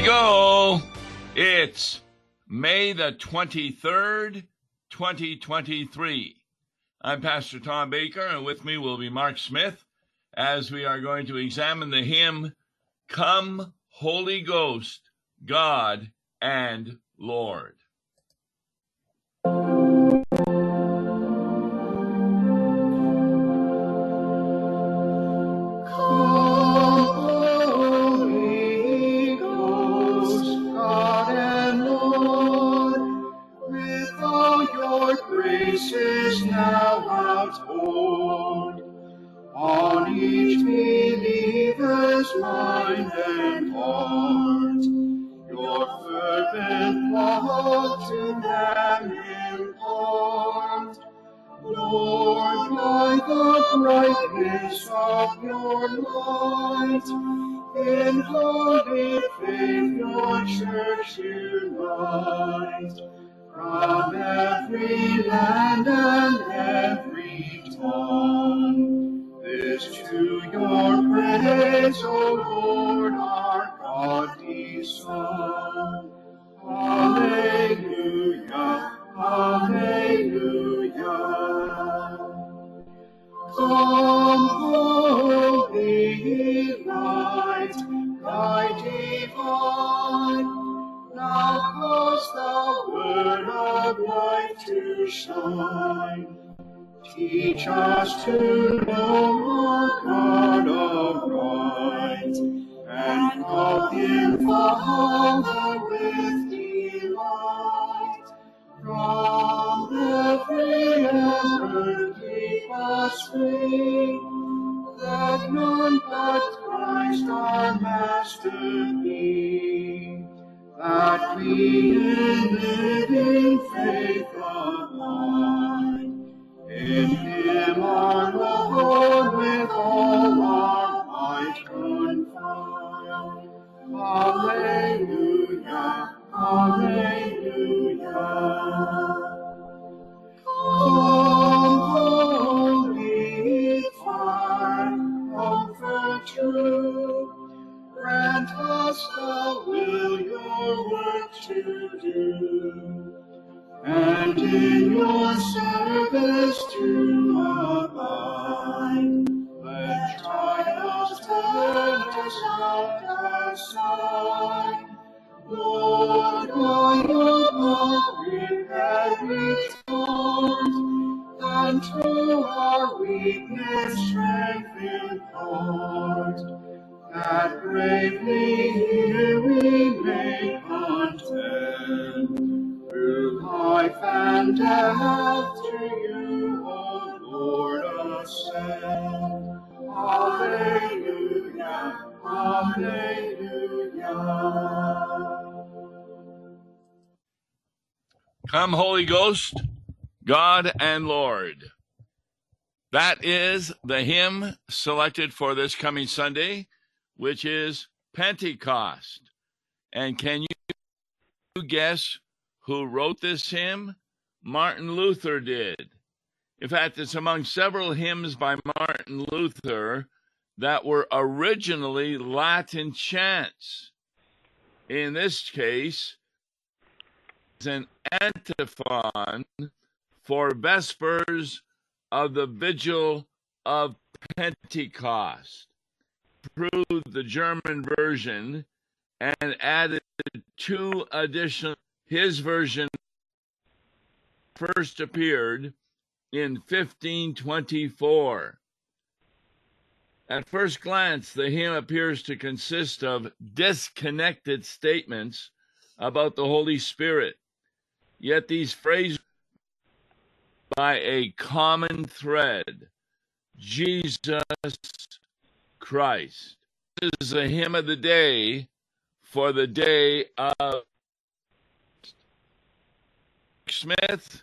we go. It's May the 23rd, 2023. I'm Pastor Tom Baker, and with me will be Mark Smith as we are going to examine the hymn, Come, Holy Ghost, God and Lord. Graces now outpoured on each believer's mind and heart, your fervent love to them impart. Lord, by the brightness of your light, in holy faith your church unite. From every land and every tongue, this to your praise, O Lord, our God, the Son. Alleluia, Alleluia. Come, Teach us to know our God aright, and call him Father with delight. From every error keep us free, that none but Christ our Master be, that we Alleluia, Alleluia. Death you, O Lord, ascend. Alleluia, Alleluia. Come, Holy Ghost, God and Lord. That is the hymn selected for this coming Sunday, which is Pentecost. And can you guess who wrote this hymn? Martin Luther did. In fact, it's among several hymns by Martin Luther that were originally Latin chants. In this case, it's an antiphon for Vespers of the Vigil of Pentecost. Proved the German version and added two additional. His version first appeared in 1524. At first glance, the hymn appears to consist of disconnected statements about the Holy Spirit. Yet these phrases by a common thread Jesus Christ. This is a hymn of the day for the day of Smith.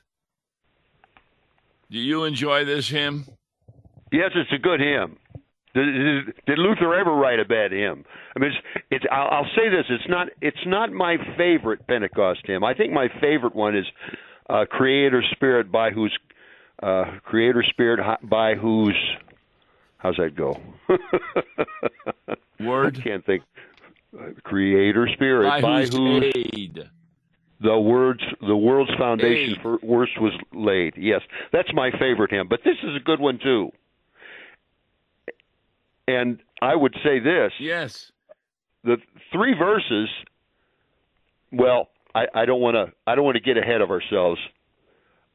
Do you enjoy this hymn? Yes, it's a good hymn. Did, did Luther ever write a bad hymn? I mean, it's, it's I'll, I'll say this: it's not it's not my favorite Pentecost hymn. I think my favorite one is uh, "Creator Spirit," by whose uh, Creator Spirit by whose how's that go? Word. I can't think. Creator Spirit, by, by whose whose aid. The words the world's foundation for worst was laid. Yes, that's my favorite hymn, but this is a good one too. And I would say this: Yes. the three verses. Well, I, I don't want to I don't want to get ahead of ourselves,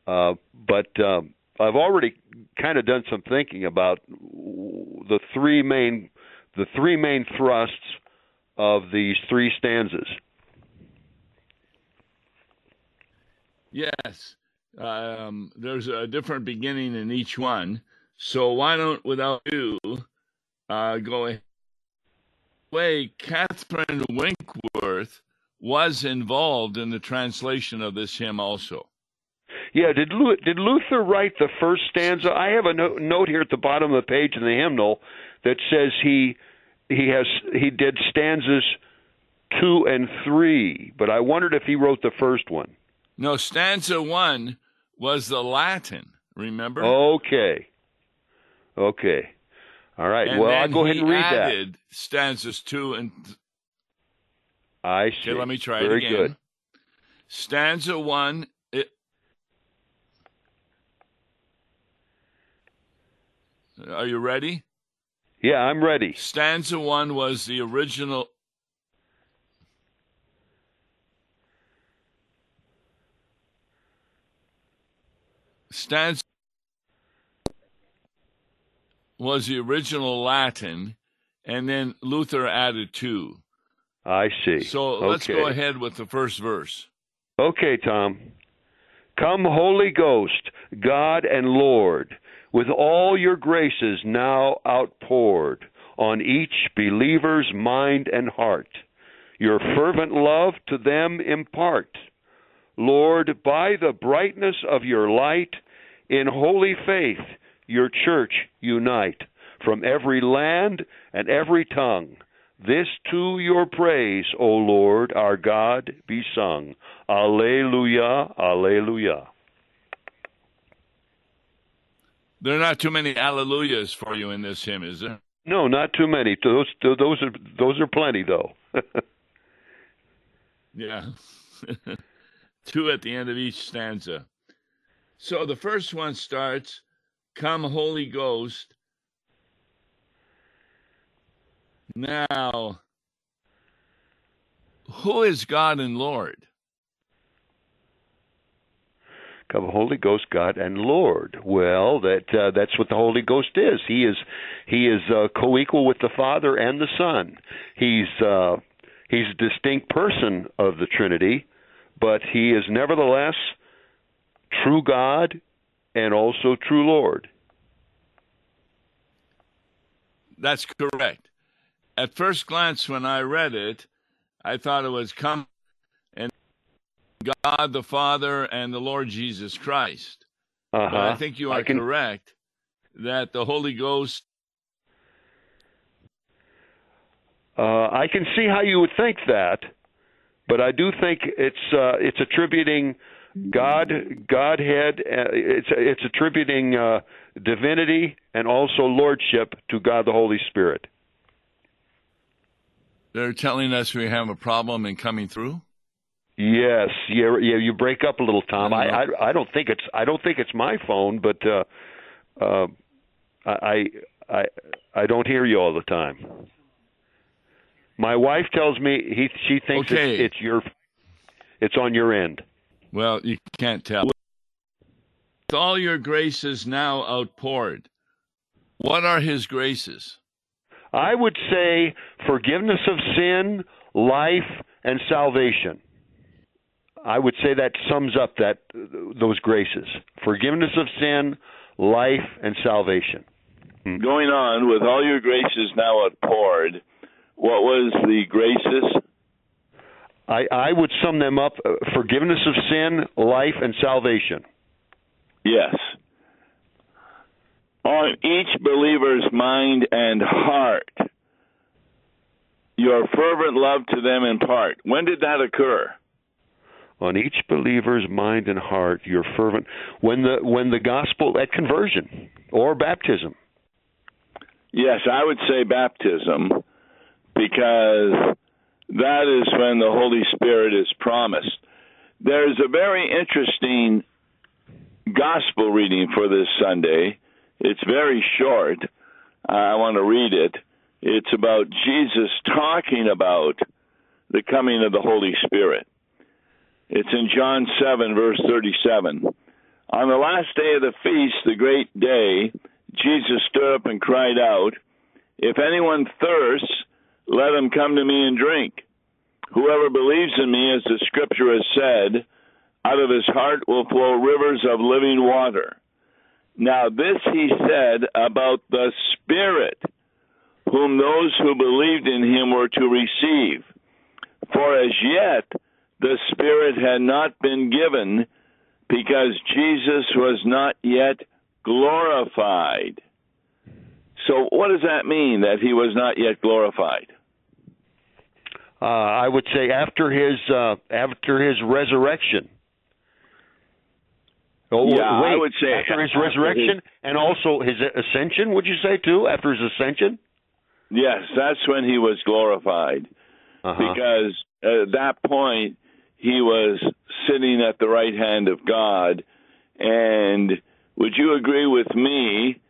uh, but um, I've already kind of done some thinking about the three main the three main thrusts of these three stanzas. Yes. Um, there's a different beginning in each one. So why don't, without you, uh, go. Way Catherine Winkworth was involved in the translation of this hymn also. Yeah, did did Luther write the first stanza? I have a no- note here at the bottom of the page in the hymnal that says he he has he did stanzas two and three, but I wondered if he wrote the first one. No, stanza one was the Latin, remember? Okay, okay, all right. and well, I'll go ahead and read added stanzas two and th- I see. okay, let me try Very it again. good. Stanza one. It, are you ready? Yeah, I'm ready. Stanza one was the original. Stanza was the original Latin, and then Luther added two. I see. So let's go ahead with the first verse. Okay, Tom. Come, Holy Ghost, God and Lord, with all your graces now outpoured on each believer's mind and heart. Your fervent love to them impart. Lord, by the brightness of your light, in holy faith your church unite. From every land and every tongue, this to your praise, O Lord, our God, be sung. Alleluia, alleluia. There are not too many alleluias for you in this hymn, is there? No, not too many. Those those are those are plenty though. Yeah. Two at the end of each stanza. So the first one starts Come, Holy Ghost. Now, who is God and Lord? Come, Holy Ghost, God and Lord. Well, that uh, that's what the Holy Ghost is. He is he is uh, co-equal with the Father and the Son. He's uh, he's a distinct person of the Trinity, but he is nevertheless true God and also true Lord. That's correct. At first glance, when I read it, I thought it was come and God the Father and the Lord Jesus Christ. Uh-huh. But I think you are can- correct that the Holy Ghost Uh, I can see how you would think that, but I do think it's uh, it's attributing God Godhead. Uh, it's it's attributing uh, divinity and also lordship to God the Holy Spirit. they're telling us we have a problem in coming through. Yes, yeah, yeah. You break up a little, Tom. I I I don't think it's I don't think it's my phone, but uh, uh, I I I don't hear you all the time. My wife tells me he she thinks Okay. it's, it's your it's on your end. Well, you can't tell. With all your graces now outpoured, what are his graces? I would say forgiveness of sin, life, and salvation. I would say that sums up that those graces: forgiveness of sin, life, and salvation. Hmm. Going on with all your graces now outpoured, what was the graces? I, I would sum them up: uh, forgiveness of sin, life, and salvation. Yes. On each believer's mind and heart, your fervent love to them impart. When did that occur? On each believer's mind and heart, your fervent when the when the gospel at conversion or baptism. Yes, I would say baptism because that is when the Holy Spirit is promised. There's a very interesting gospel reading for this Sunday. It's very short. I want to read it. It's about Jesus talking about the coming of the Holy Spirit. It's in John 7, verse 37. On the last day of the feast, the great day, Jesus stood up and cried out, If anyone thirsts, let him come to me and drink. Whoever believes in me, as the scripture has said, out of his heart will flow rivers of living water. Now, this he said about the Spirit, whom those who believed in him were to receive. For as yet the Spirit had not been given, because Jesus was not yet glorified. So, what does that mean that he was not yet glorified? Uh, I would say after his uh, after his resurrection. Oh, Yeah, wait, I would say after his after resurrection and also his ascension. Would you say too? After his ascension? Yes, that's when he was glorified. Uh-huh. because at that point he was sitting at the right hand of God. And would you agree with me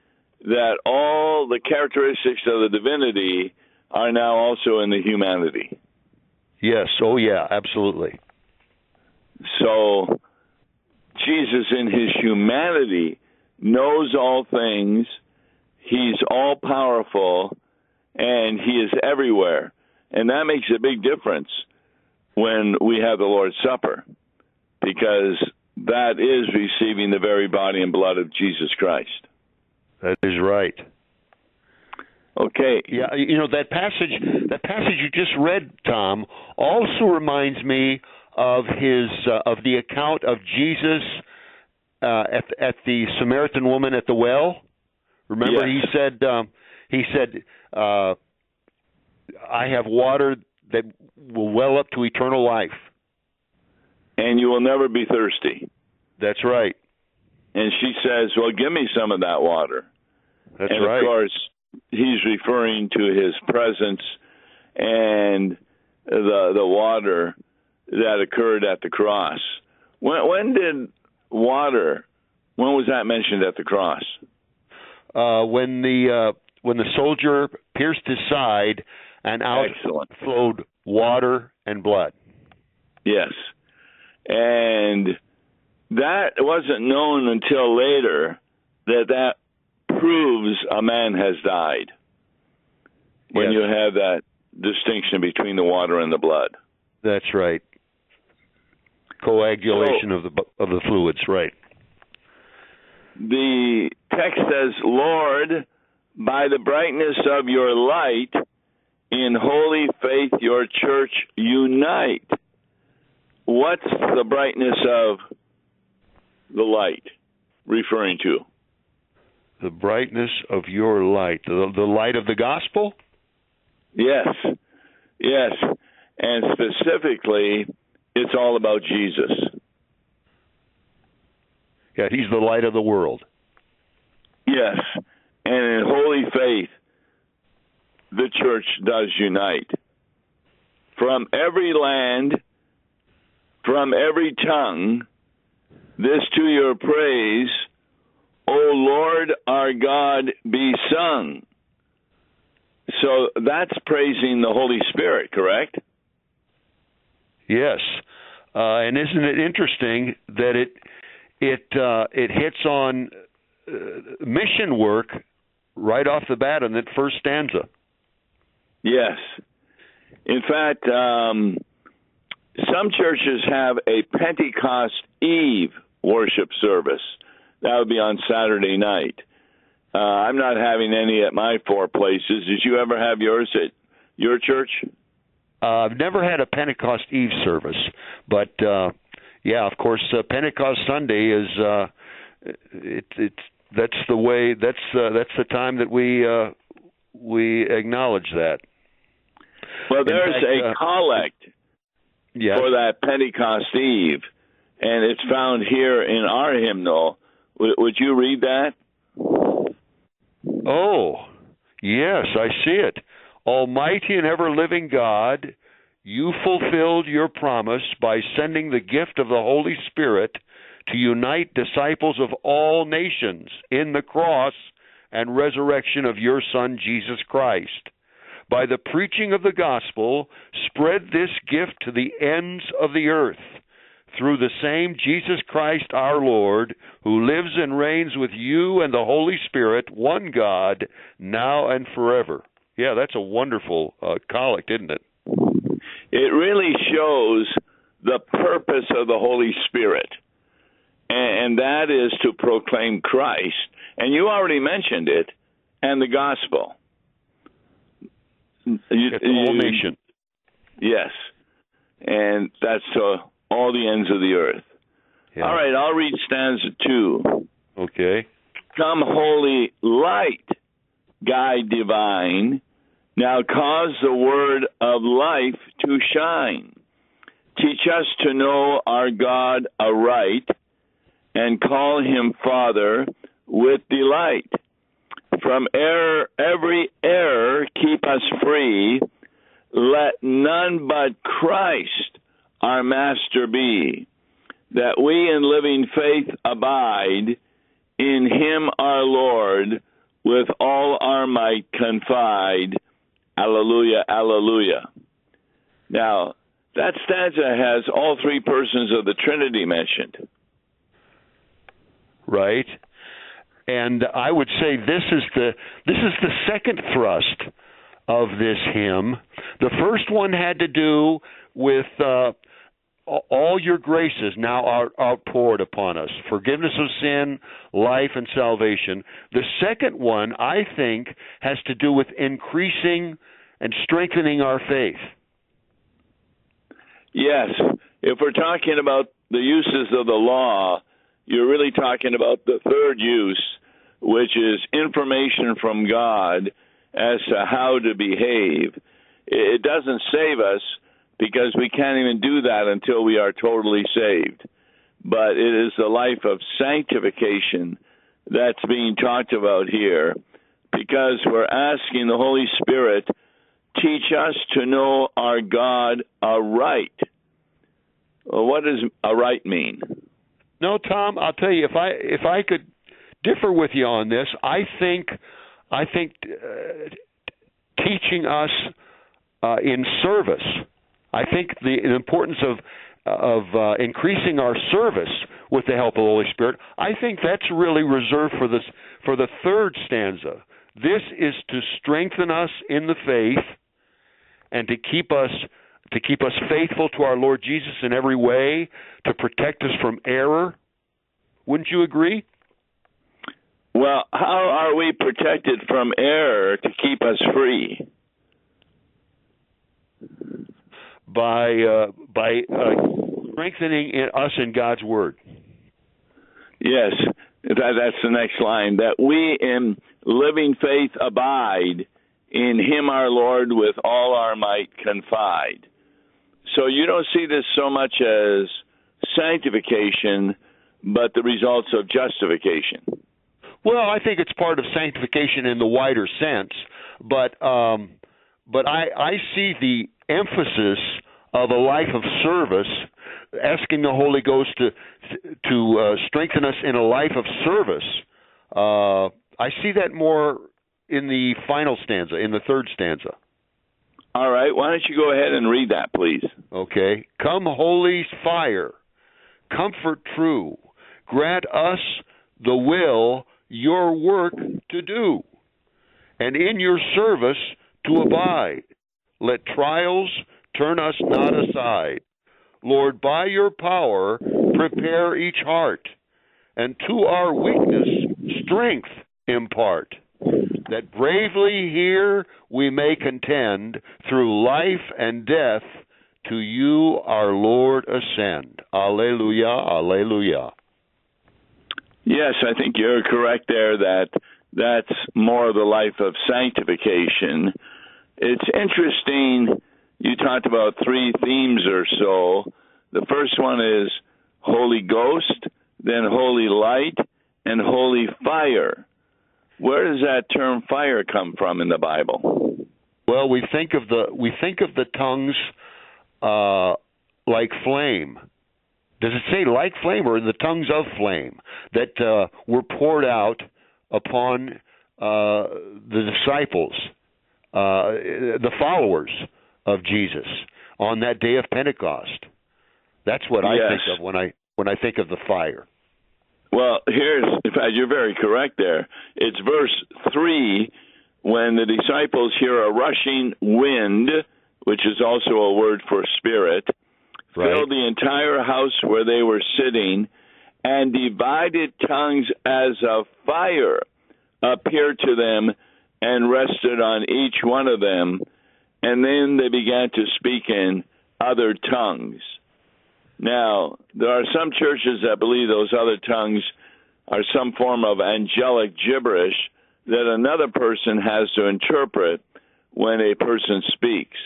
that all the characteristics of the divinity are now also in the humanity? Yes. Oh, yeah. Absolutely. So Jesus, in his humanity, knows all things, he's all powerful, and he is everywhere. And that makes a big difference when we have the Lord's Supper, because that is receiving the very body and blood of Jesus Christ. That is right. Okay. Yeah, you know that passage that passage you just read, Tom, also reminds me of his uh, of the account of Jesus uh, at at the Samaritan woman at the well. Remember, Yes. he said um, he said, uh, "I have water that will well up to eternal life." And you will never be thirsty. That's right. And she says, Well, give me some of that water. That's and right. of course, he's referring to his presence and the the water that occurred at the cross. When when did water? When was that mentioned at the cross? uh, when the uh, when the soldier pierced his side, and out Excellent. flowed water and blood. Yes, and that wasn't known until later that that proves a man has died. When Yes. you have that distinction between the water and the blood. That's right. Coagulation of the of the fluids, right? the text says, Lord, by the brightness of your light, in holy faith your church unite. What's the brightness of the light referring to? The brightness of your light, the, the light of the gospel. Yes, yes. And specifically, it's all about Jesus. Yeah, he's the light of the world. Yes. And in holy faith, the church does unite. From every land, from every tongue, this to your praise, O Lord our God, be sung. So that's praising the Holy Spirit, correct? Yes, uh, and isn't it interesting that it it uh, it hits on uh, mission work right off the bat in that first stanza. Yes. In fact, um, some churches have a Pentecost Eve worship service. That would be on Saturday night. Uh, I'm not having any at my four places. Did you ever have yours at your church? Uh, I've never had a Pentecost Eve service, but uh, yeah, of course, uh, Pentecost Sunday is uh, it, it's that's the way that's uh, that's the time that we uh, we acknowledge that. Well, there's fact, a uh, collect Yes. for that Pentecost Eve, and it's found here in our hymnal. W- would you read that? Oh, yes, I see it. Almighty and ever living God, you fulfilled your promise by sending the gift of the Holy Spirit to unite disciples of all nations in the cross and resurrection of your Son, Jesus Christ. By the preaching of the gospel, spread this gift to the ends of the earth through the same Jesus Christ our Lord, who lives and reigns with you and the Holy Spirit, one God, now and forever. Yeah, that's a wonderful uh, collect, isn't it? It really shows the purpose of the Holy Spirit, and that is to proclaim Christ. And you already mentioned it, and the gospel. You, it's the whole nation. Yes, and that's to all the ends of the earth. Yeah. All right, I'll read stanza two. Okay. Come, holy light, guide divine. Now cause the word of life to shine. Teach us to know our God aright and call him Father with delight. From error, every error, keep us free. Let none but Christ our Master be, that we in living faith abide, in Him our Lord, with all our might confide. Alleluia, alleluia. Now, that stanza has all three persons of the Trinity mentioned. Right. And I would say this is the this is the second thrust of this hymn. The first one had to do with uh, all your graces now are outpoured upon us forgiveness of sin, life, and salvation. The second one, I think, has to do with increasing and strengthening our faith. Yes. If we're talking about the uses of the law, you're really talking about the third use, which is information from God as to how to behave. It doesn't save us because we can't even do that until we are totally saved. But it is the life of sanctification that's being talked about here because we're asking the Holy Spirit teach us to know our God aright. Well, what does aright mean? No, Tom, I'll tell you if I if I could differ with you on this, I think I think uh, teaching us uh, in service I think the, importance of of uh, increasing our service with the help of the Holy Spirit, I think that's really reserved for this for the third stanza. This is to strengthen us in the faith and to keep us to keep us faithful to our Lord Jesus in every way, to protect us from error. Wouldn't you agree? Well, how are we protected from error to keep us free? By uh, by uh, strengthening in us in God's word. Yes, that, that's the next line. That we in living faith abide in Him our Lord with all our might confide. So you don't see this so much as sanctification, but the results of justification. Well, I think it's part of sanctification in the wider sense, but um, but I I see the emphasis of a life of service, asking the Holy Ghost to to uh, strengthen us in a life of service. Uh, I see that more in the final stanza, in the third stanza. All right, why don't you go ahead and read that, please? Okay. Come, holy fire, comfort true, grant us the will your work to do, and in your service to abide. Let trials turn us not aside. Lord, by your power, prepare each heart, and to our weakness, strength impart, that bravely here we may contend through life and death to you, our Lord, ascend. Alleluia, alleluia. Yes, I think you're correct there that that's more the life of sanctification it's interesting. You talked about three themes or so. The first one is Holy Ghost, then Holy Light, and Holy Fire. Where does that term fire come from in the Bible? Well, we think of the we think of the tongues uh, like flame. Does it say like flame or the tongues of flame that uh, were poured out upon uh, the disciples, uh, the followers of Jesus on that day of Pentecost? That's what I think of when I when I think of the fire. Well, here's, in fact, you're very correct there. It's verse 3 when the disciples hear a rushing wind, which is also a word for spirit, filled the entire house where they were sitting, and divided tongues as a fire appeared to them and rested on each one of them. And then they began to speak in other tongues. Now, there are some churches that believe those other tongues are some form of angelic gibberish that another person has to interpret when a person speaks.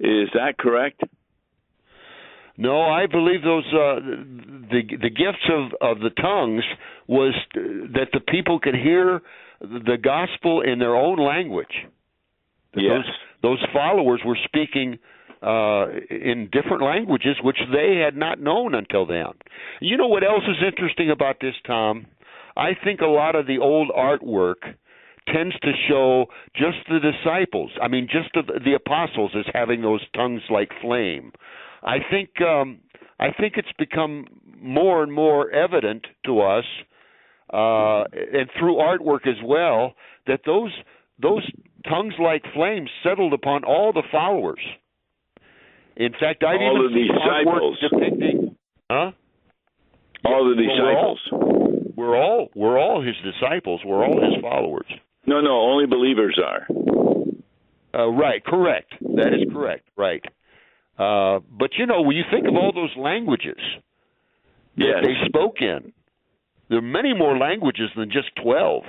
Is that correct? No, I believe those uh, the the gifts of of the tongues was that the people could hear the gospel in their own language. Yes. Those those followers were speaking uh, in different languages which they had not known until then. You know what else is interesting about this, Tom? I think a lot of the old artwork tends to show just the disciples. I mean, just the, the apostles as having those tongues like flame. I think um, I think it's become more and more evident to us, uh, and through artwork as well, that those those tongues like flames settled upon all the followers. In fact, I've All even seen disciples. depicting, huh? All the Well, we're all- disciples. We're all we're all his disciples. We're all his followers. No, no, only believers are. Uh, right, correct. That is correct. Right. Uh, but you know, when you think of all those languages that Yes. they spoke in, there are many more languages than just twelve.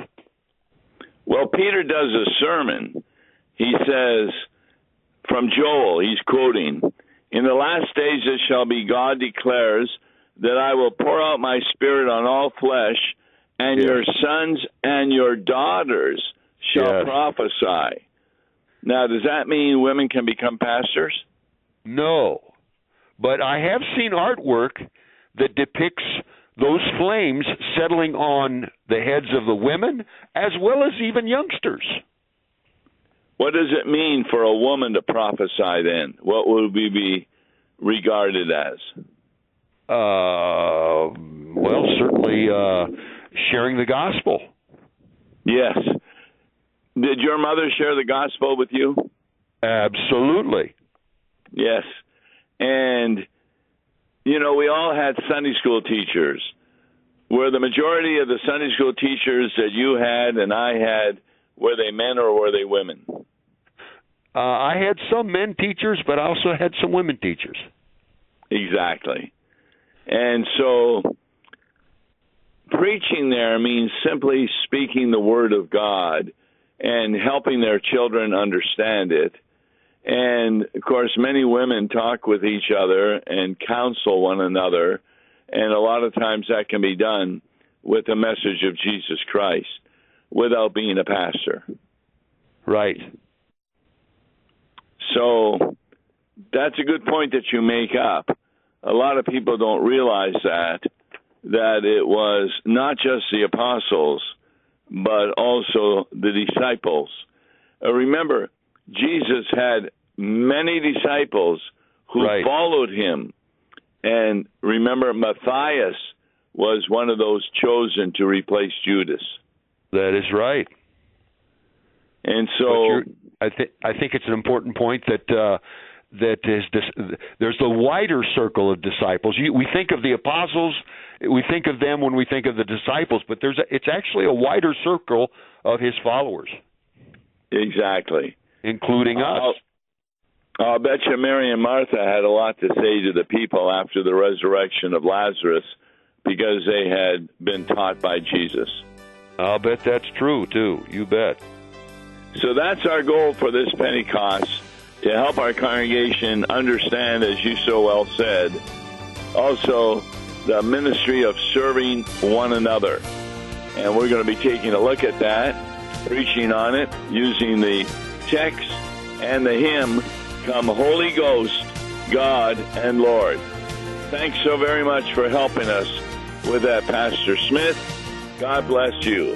Well, Peter does a sermon. He says, from Joel, he's quoting, In the last days it shall be, God declares, that I will pour out my spirit on all flesh, and Yes. your sons and your daughters shall Yes. prophesy. Now, does that mean women can become pastors? No, but I have seen artwork that depicts those flames settling on the heads of the women as well as even youngsters. What does it mean for a woman to prophesy then? What would we be regarded as? Uh, well, certainly uh, sharing the gospel. Yes. Did your mother share the gospel with you? Absolutely. Yes. And, you know, we all had Sunday school teachers. Were the majority of the Sunday school teachers that you had and I had, were they men or were they women? Uh, I had some men teachers, but I also had some women teachers. Exactly. And so preaching there means simply speaking the word of God and helping their children understand it. And of course, many women talk with each other and counsel one another. And a lot of times that can be done with the message of Jesus Christ without being a pastor. Right. So that's a good point that you make up. A lot of people don't realize that that it was not just the apostles, but also the disciples. Uh, remember, Jesus had many disciples who Right. followed him, and remember, Matthias was one of those chosen to replace Judas. That is right. And so, I think I think it's an important point that uh, that is this, there's the wider circle of disciples. You, we think of the apostles, we think of them when we think of the disciples, but there's a, it's actually a wider circle of his followers, exactly. Including I'll, us. I'll bet you Mary and Martha had a lot to say to the people after the resurrection of Lazarus because they had been taught by Jesus. I'll bet that's true too. You bet. So that's our goal for this Pentecost to help our congregation understand, as you so well said, also the ministry of serving one another. And we're going to be taking a look at that, preaching on it, using the text and the hymn, Come Holy Ghost, God and Lord. Thanks so very much for helping us with that, Pastor Smith. God bless you.